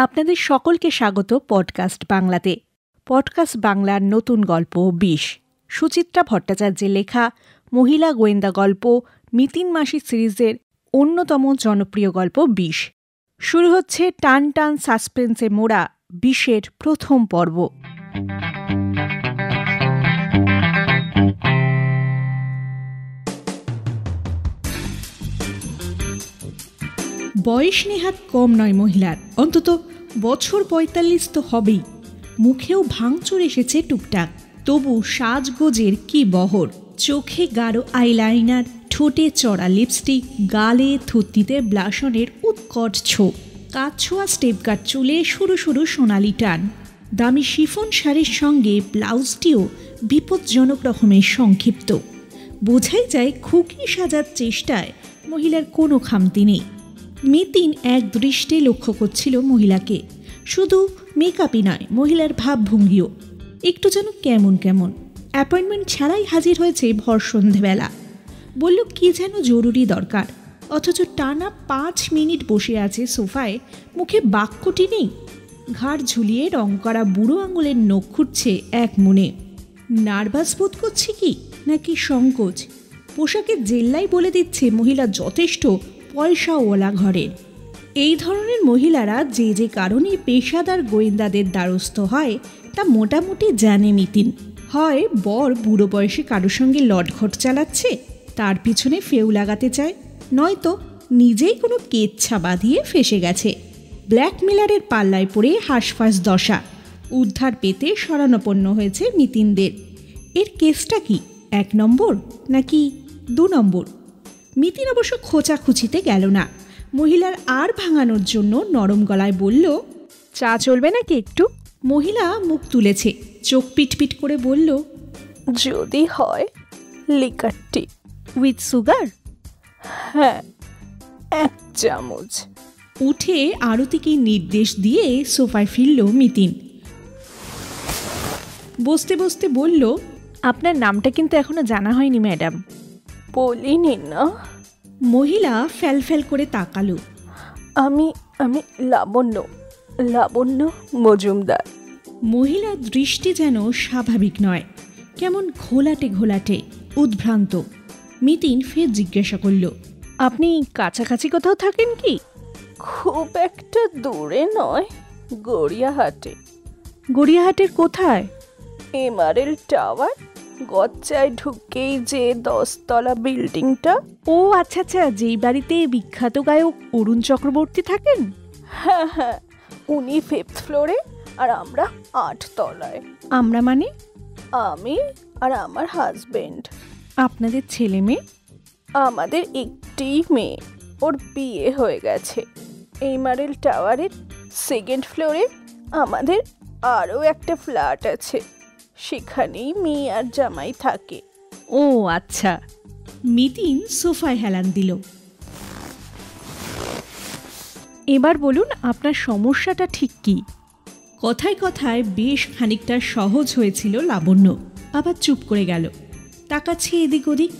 আপনাদের সকলকে স্বাগত পডকাস্ট বাংলাতে। পডকাস্ট বাংলার নতুন গল্প বিষ সুচিত্রা ভট্টাচার্যের লেখা মহিলা গোয়েন্দা গল্প মিতিন মাসি সিরিজের অন্যতম জনপ্রিয় গল্প বিষ শুরু হচ্ছে টান টান সাসপেন্সে মোড়া বিষের প্রথম পর্ব। বয়স নেহাত কম নয় মহিলার। অন্তত বছর পঁয়তাল্লিশ তো হবেই। মুখেও ভাঙচুর এসেছে টুকটাক। তবু সাজগোজের কি বহর? চোখে গাঢ় আইলাইনার, ঠোঁটে চড়া লিপস্টিক, গালে থুত্তিতে ব্লাসনের উৎকট ছোপ কাছোয়া স্টেপ কাট চুলে সরু সরু সোনালি টান। দামি শিফন শাড়ির সঙ্গে ব্লাউজটিও বিপজ্জনক রকমের সংক্ষিপ্ত। বোঝাই যায় খুকি সাজার চেষ্টায় মহিলার কোনো খামতি নেই। মিতিন এক দৃষ্টে লক্ষ্য করছিল মহিলাকে। শুধু মেকআপই নয়, মহিলার ভাবভঙ্গিও। একটু যেন কেমন কেমন। অ্যাপয়েন্টমেন্ট ছাড়াই হাজির হয়েছে ভর সন্ধেবেলা। বলল, কি যেন জরুরি দরকার। অথচ টানা পাঁচ মিনিট বসে আছে সোফায়, মুখে বাক্যটি নেই। ঘাড় ঝুলিয়ে রং করা বুড়ো আঙুলের নখ খুঁটছে এক মনে। নার্ভাস বোধ করছে কি? নাকি সংকোচ? পোশাকের জেল্লাই বলে দিচ্ছে মহিলা যথেষ্ট পয়সাওয়ালা ঘরের এই ধরনের মহিলারা যে যে কারণে পেশাদার গোয়েন্দাদের দ্বারস্থ হয়, তা মোটামুটি জানে মিতিন। হয়, বর বুড়ো বয়সে কারোর সঙ্গে লটঘট চালাচ্ছে, তার পিছনে ফেউ লাগাতে চায়, নয়তো নিজেই কোনো কেচ্ছা বাঁধিয়ে ফেসে গেছে। ব্ল্যাকমেলারের পাল্লায় পড়ে হাঁসফাঁস দশা, উদ্ধার পেতে শরণাপন্ন হয়েছে মিতিনদের। এর কেসটা কি, এক নম্বর নাকি দু নম্বর? মিতিন অবশ্য খোঁচাখুচিতে গেল না। মহিলার আর ভাঙানোর জন্য নরম গলায় বলল চা চলবে নাকি একটু? মহিলা মুখ তুলেছে চোখ পিটপিট করে বলল যদি হয় লিকারটি উইথ সুগার হ্যাঁ এক চামচ। উঠে আরতিকে নির্দেশ দিয়ে সোফায় ফিরল মিতিন। বসতে বসতে বলল আপনার নামটা কিন্তু এখনও জানা হয়নি ম্যাডাম। বলিনি না? মহিলা ফ্যাল ফ্যাল করে তাকালো। আমি আমি লাবণ্য লাবণ্য মজুমদার। মহিলার দৃষ্টি যেন স্বাভাবিক নয় কেমন ঘোলাটে ঘোলাটে উদ্ভ্রান্ত। মিতিন ফের জিজ্ঞাসা করল আপনি কাছাকাছি কোথাও থাকেন কি? খুব একটা দূরে নয় গড়িয়াহাটে। গড়িয়াহাটের কোথায়? MRL tower? গচ্চায় ঢুকেই যে দশতলা বিল্ডিংটা। ও আচ্ছা আচ্ছা যেই বাড়িতে বিখ্যাত গায়ক অরুণ চক্রবর্তী থাকেন? হ্যাঁ হ্যাঁ উনি ফিফথ ফ্লোরে আর আমরা আট তলায়। আমরা মানে? আমি আর আমার হাজবেন্ড আপনাদের ছেলে মেয়ে? আমাদের একটি মেয়ে ওর বিয়ে হয়ে গেছে। এইমারেল টাওয়ারের সেকেন্ড ফ্লোরে আমাদের আরও একটা ফ্ল্যাট আছে। সেখানেই মেয়ে আর জামাই থাকে। ও আচ্ছা। মিতিন সোফায় হেলান দিল। এবার বলুন আপনার সমস্যাটা ঠিক কি? কথায় কথায় বেশ খানিকটা সহজ হয়েছিল লাবণ্য। আবার চুপ করে গেল। তাকাচ্ছে এদিক ওদিক।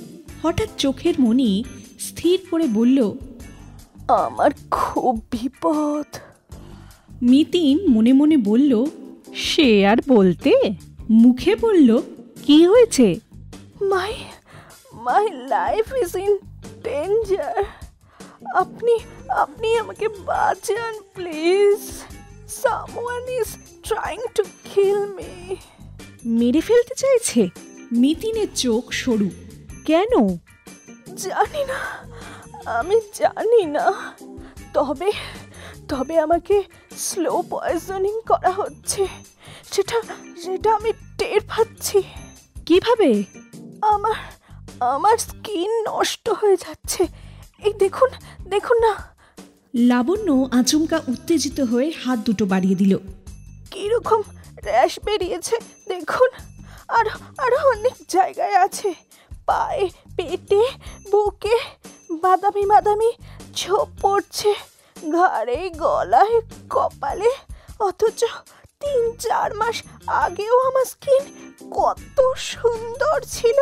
হঠাৎ চোখের মনি স্থির করে বলল আমার খুব বিপদ। মিতিন মনে মনে বলল সে আর বলতে মুখে বলল কি হয়েছে? My my life is in danger আপনি আপনি আমাকে বাঁচান please someone is trying to kill me মেরে ফেলতে চাইছে। মিতিনের চোখ সরু। কেন? জানি না আমি জানি না। তবে তবে আমাকে স্লো পয়জনিং করা হচ্ছে। সেটা সেটা আমি টের পাচ্ছি। কীভাবে? আমার আমার স্কিন নষ্ট হয়ে যাচ্ছে। এই দেখুন দেখুন না। লাবণ্য আচমকা উত্তেজিত হয়ে হাত দুটো বাড়িয়ে দিল। কীরকম র্যাশ বেরিয়েছে দেখুন। আর আরও অনেক জায়গায় আছে। পায়ে পেটে বুকে বাদামি বাদামি ছোপ পড়ছে। ঘাড়ে গলায় কপালে। অথচ তিন চার মাস আগেও আমার স্কিন কত সুন্দর ছিল।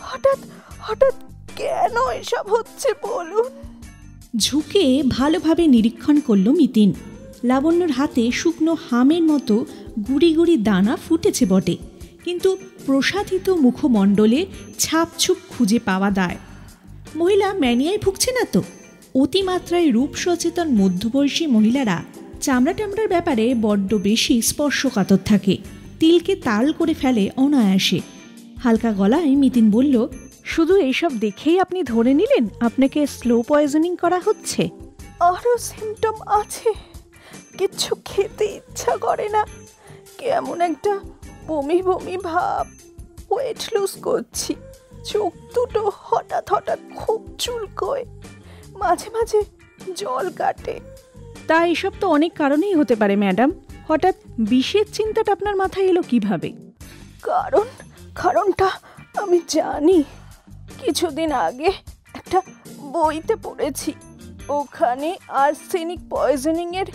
হঠাৎ হঠাৎ কেন এসব হচ্ছে বলুন? ঝুঁকে ভালোভাবে নিরীক্ষণ করল মিতিন। লাবণ্যর হাতে শুকনো হামের মতো গুড়ি গুড়ি দানা ফুটেছে বটে। কিন্তু প্রসাদিত মুখমণ্ডলে ছাপছুপ খুঁজে পাওয়া দায়। মহিলা ম্যানিয়ায় ভুগছে না তো? অতিমাত্রায় রূপ সচেতন মধ্যবয়সী মহিলারা চামড়া টামড়ার ব্যাপারে বড্ড বেশি স্পর্শকাতর থাকে। তিলকে তাল করে ফেলে অনায়াসে। হালকা গলায় মিতিন বলল, শুধু এইসব দেখেই আপনি ধরে নিলেন আপনাকে স্লো পয়জনিং করা হচ্ছে? আরও সিমটম আছে। কিচ্ছু খেতে ইচ্ছা করে না। কেমন একটা বমি বমি ভাব। ওয়েট লুজ করছি। চোখ দুটো হঠাৎ হঠাৎ খুব চুলকোয়। মাঝে মাঝে জল কাটে। তা এসব তো অনেক কারণেই হতে পারে ম্যাডাম। হঠাৎ বিষের চিন্তাটা আপনার মাথায় এলো কীভাবে? কারণ কারণটা আমি জানি। কিছুদিন আগে একটা বইতে পড়েছি। ওখানে আর্সেনিক পয়জনিং এর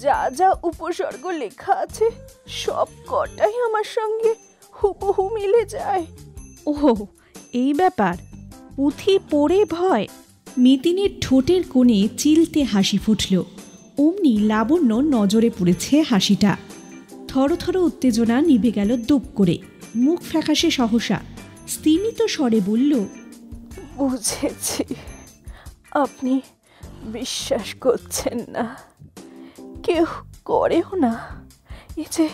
যা যা উপসর্গ লেখা আছে সব কটাই আমার সঙ্গে হুবহু মিলে যায়। ওহো এই ব্যাপার। পুঁথি পড়ে ভয়। মিতিনের ঠোঁটের কোণে চিলতে হাসি ফুটল। অমনি লাবণ্য নজরে পড়েছে হাসিটা। থরথর উত্তেজনা নিভে গেল দুপ করে। মুখ ফ্যাকাশে সহসা। স্তিমিত স্বরে বলল বুঝেছি। আপনি বিশ্বাস করছেন না। কেউ করেও না। এ যে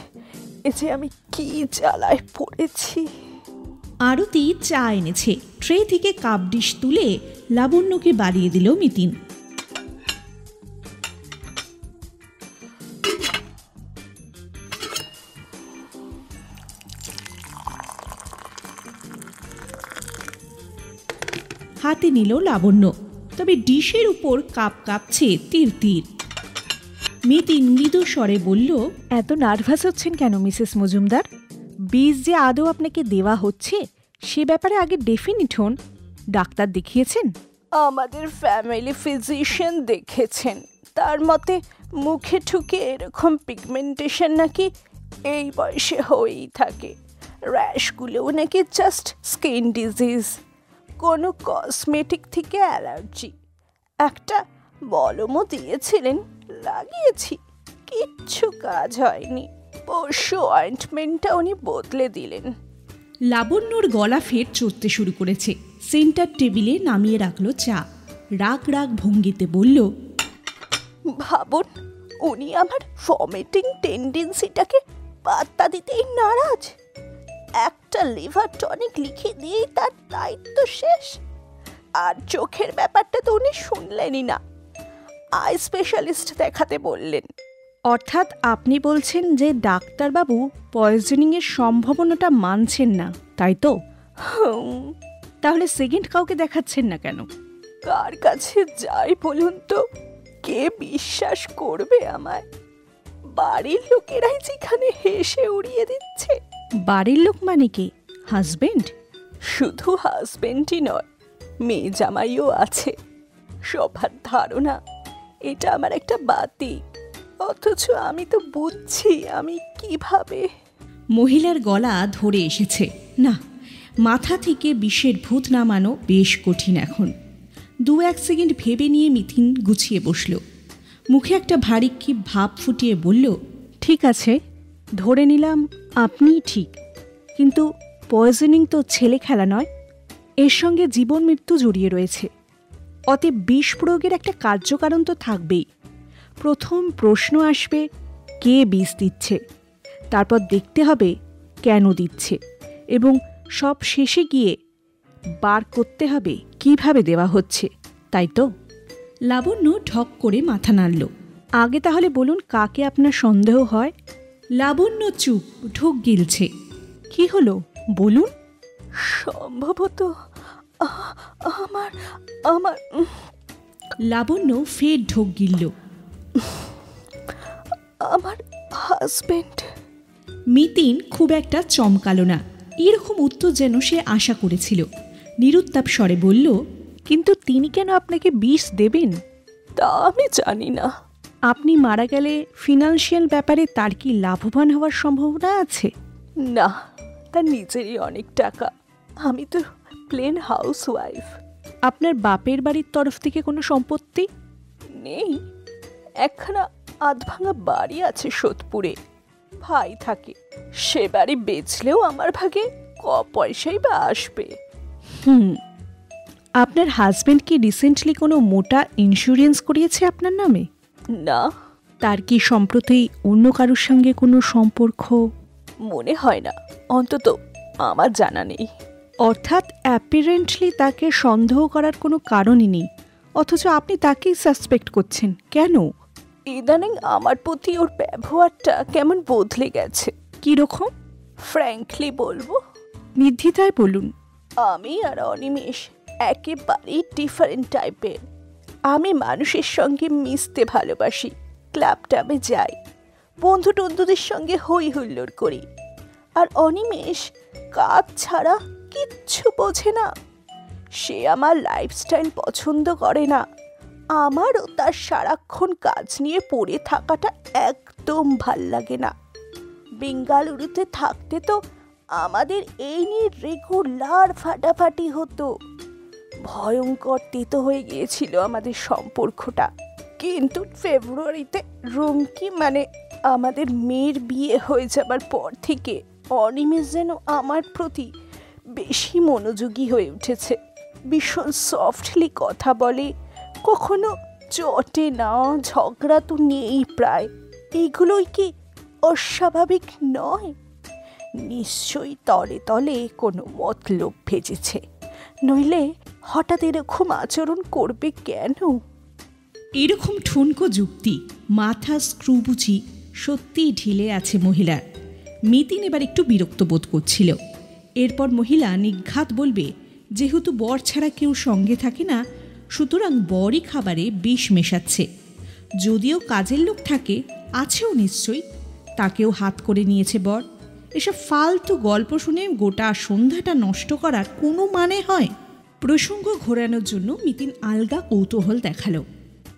এ যে আমি কি জ্বালায় পড়েছি? আরতি চা এনেছে। ট্রে থেকে কাপ ডিশ তুলে লাবণ্যকে বাড়িয়ে দিল মিতিন। নিল লাবণ্য। তবে ডিশের উপর কাপ কাঁপছে তীর তীর। মিতিন মৃদু স্বরে বলল এত নার্ভাস হচ্ছেন কেন মিসেস মজুমদার? বীজ যে আদৌ আপনাকে দেওয়া হচ্ছে সে ব্যাপারে আগে ডেফিনিট হন। ডাক্তার দেখিয়েছেন? আমাদের ফ্যামিলি ফিজিশিয়ান দেখেছেন। তার মতে মুখে ঠুকে এরকম পিগমেন্টেশন নাকি এই বয়সে হয়েই থাকে। র্যাশগুলোও নাকি জাস্ট স্কিন ডিজিজ। কোনো কসমেটিক থেকে অ্যালার্জি একটা বলমও দিয়েছিলেন লাগিয়েছি। কিচ্ছু কাজ হয়নি। পরশু অয়েন্টমেন্টটা উনি বদলে দিলেন। লাবণ্যর গলা ফের চড়তে শুরু করেছে। সেন্টার টেবিলে নামিয়ে রাখল চা। রাগ রাগ ভঙ্গিতে বলল ভাবুন উনি আমার ফর্মেটিং টেন্ডেন্সিটাকে পাত্তা দিতেই নারাজ। একটা লিভার টনিক লিখে দিয়েই তার দায়িত্ব শেষ। আর চোখের ব্যাপারটা তো উনি শুনলেনই না। আই স্পেশালিস্ট দেখাতে বললেন। অর্থাৎ আপনি বলছেন যে ডাক্তারবাবু পয়জনিংয়ের সম্ভাবনাটা মানছেন না তাই তো? তাহলে সেকেন্ড কাউকে দেখাচ্ছেন না কেন? কার কাছে যাই বলুন তো কে বিশ্বাস করবে আমায়? বাড়ির লোকেরাই যেখানে হেসে উড়িয়ে দিচ্ছে। বাড়ির লোক মানে কে? হাজবেন্ড? শুধু হাজবেন্ডই নয় মেয়ে জামাইও আছে। সবার ধারণা এটা আমার একটা বাতি। অথচ আমি তো বুঝছি আমি কীভাবে। মহিলার গলা ধরে এসেছে। না মাথা থেকে বিষের ভূত নামানো বেশ কঠিন এখন। দু এক সেকেন্ড ভেবে নিয়ে মিথিন গুছিয়ে বসল। মুখে একটা ভারী কি ভাব ফুটিয়ে বলল ঠিক আছে ধরে নিলাম আপনিই ঠিক। কিন্তু পয়জনিং তো ছেলে খেলা নয়, এর সঙ্গে জীবন মৃত্যু জড়িয়ে রয়েছে। অতএব বিষ প্রয়োগের একটা কার্যকারণ তো থাকবেই। প্রথম প্রশ্ন আসবে, কে বিষ দিচ্ছে? তারপর দেখতে হবে, কেন দিচ্ছে? এবং সব শেষে গিয়ে বার করতে হবে, কীভাবে দেওয়া হচ্ছে, তাই তো? লাবণ্য ঢক করে মাথা নাড়ল। আগে তাহলে বলুন, কাকে আপনার সন্দেহ হয়? লাবণ্য চুপ ঢোক গিলছে। কি হলো? বলুন। সম্ভবত আমার আমার লাবণ্য ফের ঢোক গিলল। আমার হাজবেন্ড মিতিন খুব একটা চমকালো না। এরকম উত্তর যেন সে আশা করেছিল। নিরুত্তাপ স্বরে বলল কিন্তু তিনি কেন আপনাকে বিষ দেবেন? তা আমি জানি না। আপনি মারা গেলে ফিনান্সিয়াল ব্যাপারে তার কি লাভবান হওয়ার সম্ভাবনা আছে? না তার নিজেরই অনেক টাকা। আমি তো প্লেন হাউস ওয়াইফ আপনার বাপের বাড়ির তরফ থেকে কোনো সম্পত্তি? নেই। একখানা আধভাঙা বাড়ি আছে সোদপুরে। ভাই থাকে। সে বাড়ি বেচলেও আমার ভাগে ক পয়সাই বা আসবে। হুম। আপনার হাজবেন্ড কি রিসেন্টলি কোনো মোটা ইন্স্যুরেন্স করিয়েছে আপনার নামে? না। তার কি সম্প্রতি অন্য কারোর সঙ্গে কোনো সম্পর্ক? মনে হয় না। অন্তত আমার জানা নেই। অর্থাৎ অ্যাপিরেন্টলি তাকে সন্দেহ করার কোনো কারণই নেই। অথচ আপনি তাকেই সাসপেক্ট করছেন। কেন? ইদানিং আমার প্রতি ওর ব্যবহারটা কেমন বদলে গেছে। কীরকম ফ্র্যাঙ্কলি বলব। নির্দ্বিধায় বলুন। আমি আর অনিমেষ একেবারেই ডিফারেন্ট টাইপের আমি মানুষের সঙ্গে মিশতে ভালোবাসি। ক্লাব টাবে যাই। বন্ধু টন্ধুদের সঙ্গে হই হুল্লোড় করি। আর অনিমেষ কাজ ছাড়া কিচ্ছু বোঝে না। সে আমার লাইফস্টাইল পছন্দ করে না। আমারও তার সারাক্ষণ কাজ নিয়ে পড়ে থাকাটা একদম ভালো লাগে না। বেঙ্গালুরুতে থাকতে তো আমাদের এই নিয়ে রেগুলার ফাটাফাটি হতো। ভয়ঙ্কর তেতো হয়ে গিয়েছিল আমাদের সম্পর্কটা। কিন্তু ফেব্রুয়ারিতে রুমকি মানে আমাদের মেয়ের বিয়ে হয়ে যাবার পর থেকে অনিমেষ যেন আমার প্রতি বেশি মনোযোগী হয়ে উঠেছে। ভীষণ সফটলি কথা বলে, কখনো চটে না, ঝগড়া তো নেই প্রায়। এগুলোই কি অস্বাভাবিক নয়? নিশ্চয়ই তলে তলে কোনো মতলব ভেজেছে। নইলে হঠাৎ এরকম আচরণ করবে কেন? এরকম ঠুনকো যুক্তি, মাথা স্ক্রু বুঝি সত্যিই ঢিলে আছে মহিলার মিতিন এবার একটু বিরক্ত বোধ করছিল। এরপর মহিলা নিঘাত বলবে, যেহেতু বর ছাড়া কেউ সঙ্গে থাকে না, সুতরাং বরই খাবারে বিষ মেশাচ্ছে। যদিও কাজের লোক থাকে, আছেও নিশ্চয়ই, তাকেও হাত করে নিয়েছে বর। এসব ফালতু গল্প শুনে গোটা সন্ধ্যাটা নষ্ট করার কোনো মানে হয়? প্রসঙ্গ ঘোরানোর জন্য মিতিন আলগা কৌতূহল দেখাল।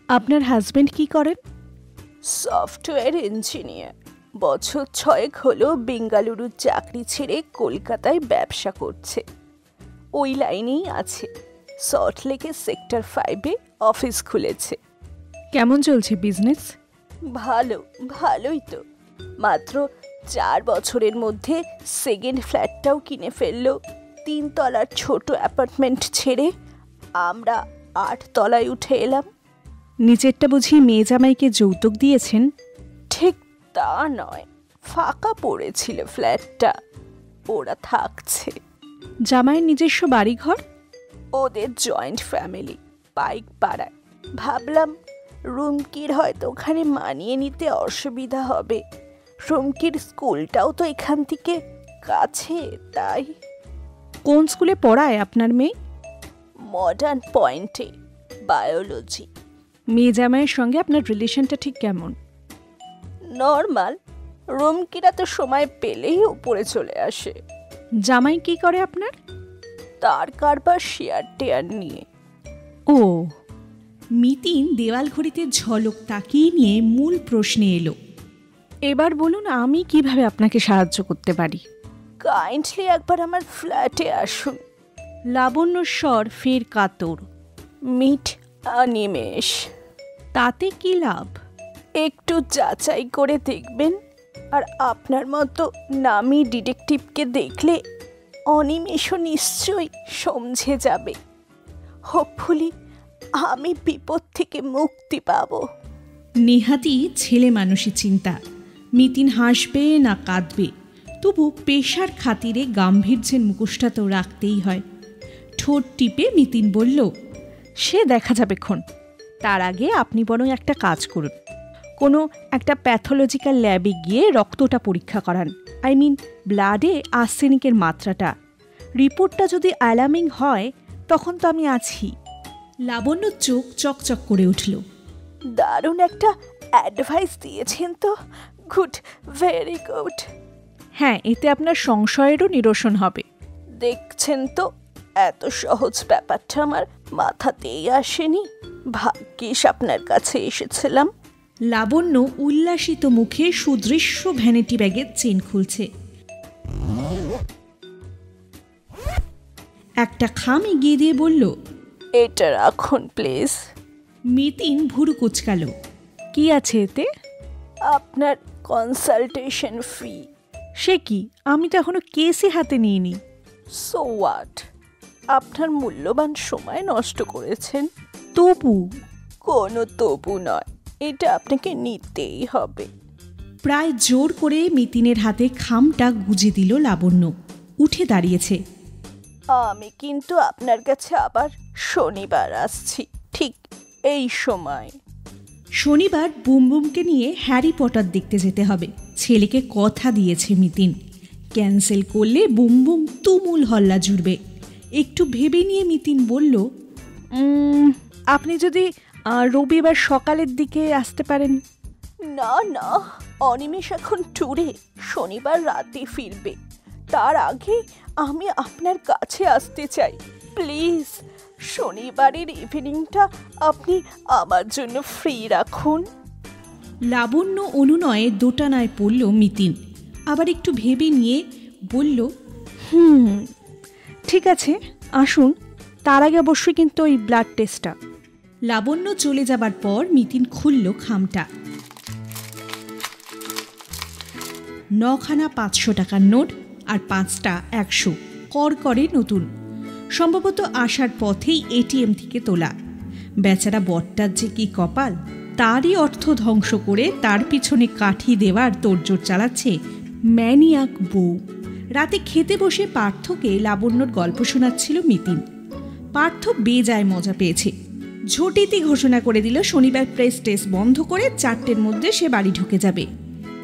আপনার হাজবেন্ড কি করেন? সফটওয়্যার ইঞ্জিনিয়ার বছর ছয়েক হলো বেঙ্গালুরুর চাকরি ছেড়ে কলকাতায় ব্যবসা করছে। ওই লাইনেই আছে। সল্টলেকে সেক্টর ফাইভে অফিস খুলেছে। কেমন চলছে বিজনেস ভালো ভালোই তো। মাত্র চার বছরের মধ্যে সেকেন্ড ফ্ল্যাটটাও কিনে ফেলল। তিন তলার ছোট অ্যাপার্টমেন্ট ছেড়ে আমরা আট তলায় উঠে এলাম। নিজেরটা বুঝি মেয়ে জামাইকে যৌতুক দিয়েছেন? ঠিক তা নয় ফাঁকা পড়েছিল ফ্ল্যাটটা ওরা থাকছে। জামাইয়ের নিজস্ব বাড়িঘর? ওদের জয়েন্ট ফ্যামিলি বাইক পাড়ায়। ভাবলাম রুমকির হয়তো ওখানে মানিয়ে নিতে অসুবিধা হবে। রুমকির স্কুলটাও তো এখান থেকে কাছে তাই। কোন স্কুলে পড়ায় আপনার মেয়ে? মডার্ন পয়েন্টে বায়োলজি। মেয়ে জামাইয়ের সঙ্গে আপনার রিলেশনটা ঠিক কেমন? নর্মাল। রুমকিরা তো সময় পেলেই উপরে চলে আসে। জামাই কি করে আপনার? তার কারবার শেয়ার টেয়ার নিয়ে। ও মিতিন দেওয়াল ঘড়িতে ঝলক তাকিয়ে নিয়ে মূল প্রশ্নে এলো। এবার বলুন আমি কীভাবে আপনাকে সাহায্য করতে পারি? কাইন্ডলি একবার আমার ফ্ল্যাটে আসুন। লাবণ্য স্বর ফের কাতর। মিট অনিমেষ তাতে কি লাভ? একটু যাচাই করে দেখবেন। আর আপনার মতো নামি ডিটেকটিভকে দেখলে অনিমেষও নিশ্চয়ই সমঝে যাবে। হোপফুলি আমি বিপদ থেকে মুক্তি পাবো। নেহাতি ছেলে মানুষের চিন্তা। মিতিন হাসবে না কাঁদবে? তবু পেশার খাতিরে গাম্ভীর্যের মুখোশটা তো রাখতেই হয়। ঠোঁট টিপে মিতিন বলল সে দেখা যাবে ক্ষণ। তার আগে আপনি বরং একটা কাজ করুন। কোনো একটা প্যাথোলজিক্যাল ল্যাবে গিয়ে রক্তটা পরীক্ষা করান। আই মিন ব্লাডে আর্সেনিকের মাত্রাটা। রিপোর্টটা যদি অ্যালার্মিং হয় তখন তো আমি আছি। লাবণ্য চোখ চকচক করে উঠল। দারুণ একটা অ্যাডভাইস দিয়েছেন তো? গুড ভেরি গুড হ্যাঁ এতে আপনার সংশয়েরও নিরসন হবে। দেখছেন তো এত সহজ ব্যাপারটা আমার মাথাতেই আসেনি। ভাগ্যিস আপনার কাছে এসেছিলাম। লাবণ্য উল্লাসিত মুখে সুদৃশ্য ভ্যানিটি ব্যাগের চেন খুলছে। একটা খাম এগিয়ে দিয়ে বলল এটা রাখুন প্লিজ। মিতিন ভুরু কুচকালো। কি আছে এতে? আপনার কনসালটেশন ফি সে কি? আমি তো এখনও কেসই হাতে নিইনি। সো হোয়াট আপনার মূল্যবান সময় নষ্ট করেছেন। তবু? কোনো তবু নয় এটা আপনাকে নিতেই হবে। প্রায় জোর করে মিতিনের হাতে খামটা গুজে দিল লাবণ্য। উঠে দাঁড়িয়েছে। আমি কিন্তু আপনার কাছে আবার শনিবার আসছি ঠিক এই সময়। শনিবার বুমবুমকে নিয়ে হ্যারি পটার দেখতে যেতে হবে। ছেলেকে কথা দিয়েছে মিতিন। ক্যান্সেল করলে বুমবুম তুমুল হল্লা জুড়বে। একটু ভেবে নিয়ে মিতিন বলল আপনি যদি রবিবার সকালের দিকে আসতে পারেন। না না অনিমেষ এখন ট্যুরে শনিবার রাতে ফিরবে। তার আগে আমি আপনার কাছে আসতে চাই। প্লিজ শনিবারের ইভিনিংটা আপনি আমার জন্য ফ্রি রাখুন। লাবণ্য অনুনয়ে দোটানায় পড়ল মিতিন। আবার একটু ভেবে নিয়ে বলল হুম ঠিক আছে আসুন। তার আগে অবশ্যই কিন্তু ওই ব্লাড টেস্টটা লাবণ্য চলে যাবার পর মিতিন খুলল খামটা। নখানা পাঁচশো টাকার নোট আর পাঁচটা একশো। কর করে নতুন। সম্ভবত আসার পথেই এটিএম থেকে তোলা। বেচারা বটটার যে কি কপাল, তারই অর্থ ধ্বংস করে তার পিছনে কাঠি দেওয়ার তোড়জোড় চালাচ্ছে ম্যানিয়াক বউ। রাতে খেতে বসে পার্থকে লাবণ্যর গল্প শোনাচ্ছিল মিতিন। পার্থ বেজায় মজা পেয়েছে। ঝটিতি ঘোষণা করে দিল, শনিবার প্রেস টেস্ট বন্ধ করে চারটের মধ্যে সে বাড়ি ঢুকে যাবে।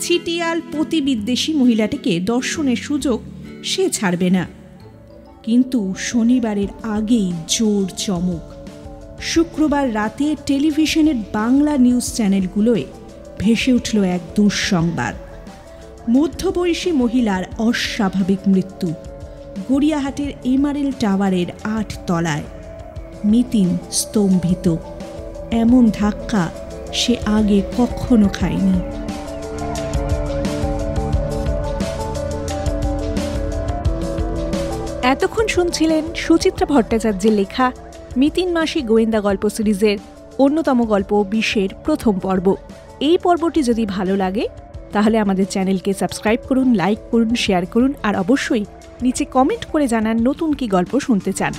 ছিটিয়াল প্রতিবিদ্বেষী মহিলাটিকে দর্শনের সুযোগ সে ছাড়বে না। কিন্তু শনিবারের আগেই জোর চমক। শুক্রবার রাতে টেলিভিশনের বাংলা নিউজ চ্যানেলগুলোয় ভেসে উঠল এক দুঃসংবাদ। মধ্যবয়সী মহিলার অস্বাভাবিক মৃত্যু, গড়িয়াহাটের এমারেল টাওয়ারের আট তলায়। মিতিন স্তম্ভিত, এমন ধাক্কা সে আগে কখনো খায়নি। এতক্ষণ শুনছিলেন সুচিত্রা ভট্টাচার্যের লেখা মিতিন মাসি গোয়েন্দা গল্প সিরিজের অন্যতম গল্প বিশ্বের প্রথম পর্ব। এই পর্বটি যদি ভালো লাগে, তাহলে আমাদের চ্যানেলকে সাবস্ক্রাইব করুন, লাইক করুন, শেয়ার করুন, আর অবশ্যই নিচে কমেন্ট করে জানান নতুন কি গল্প শুনতে চান।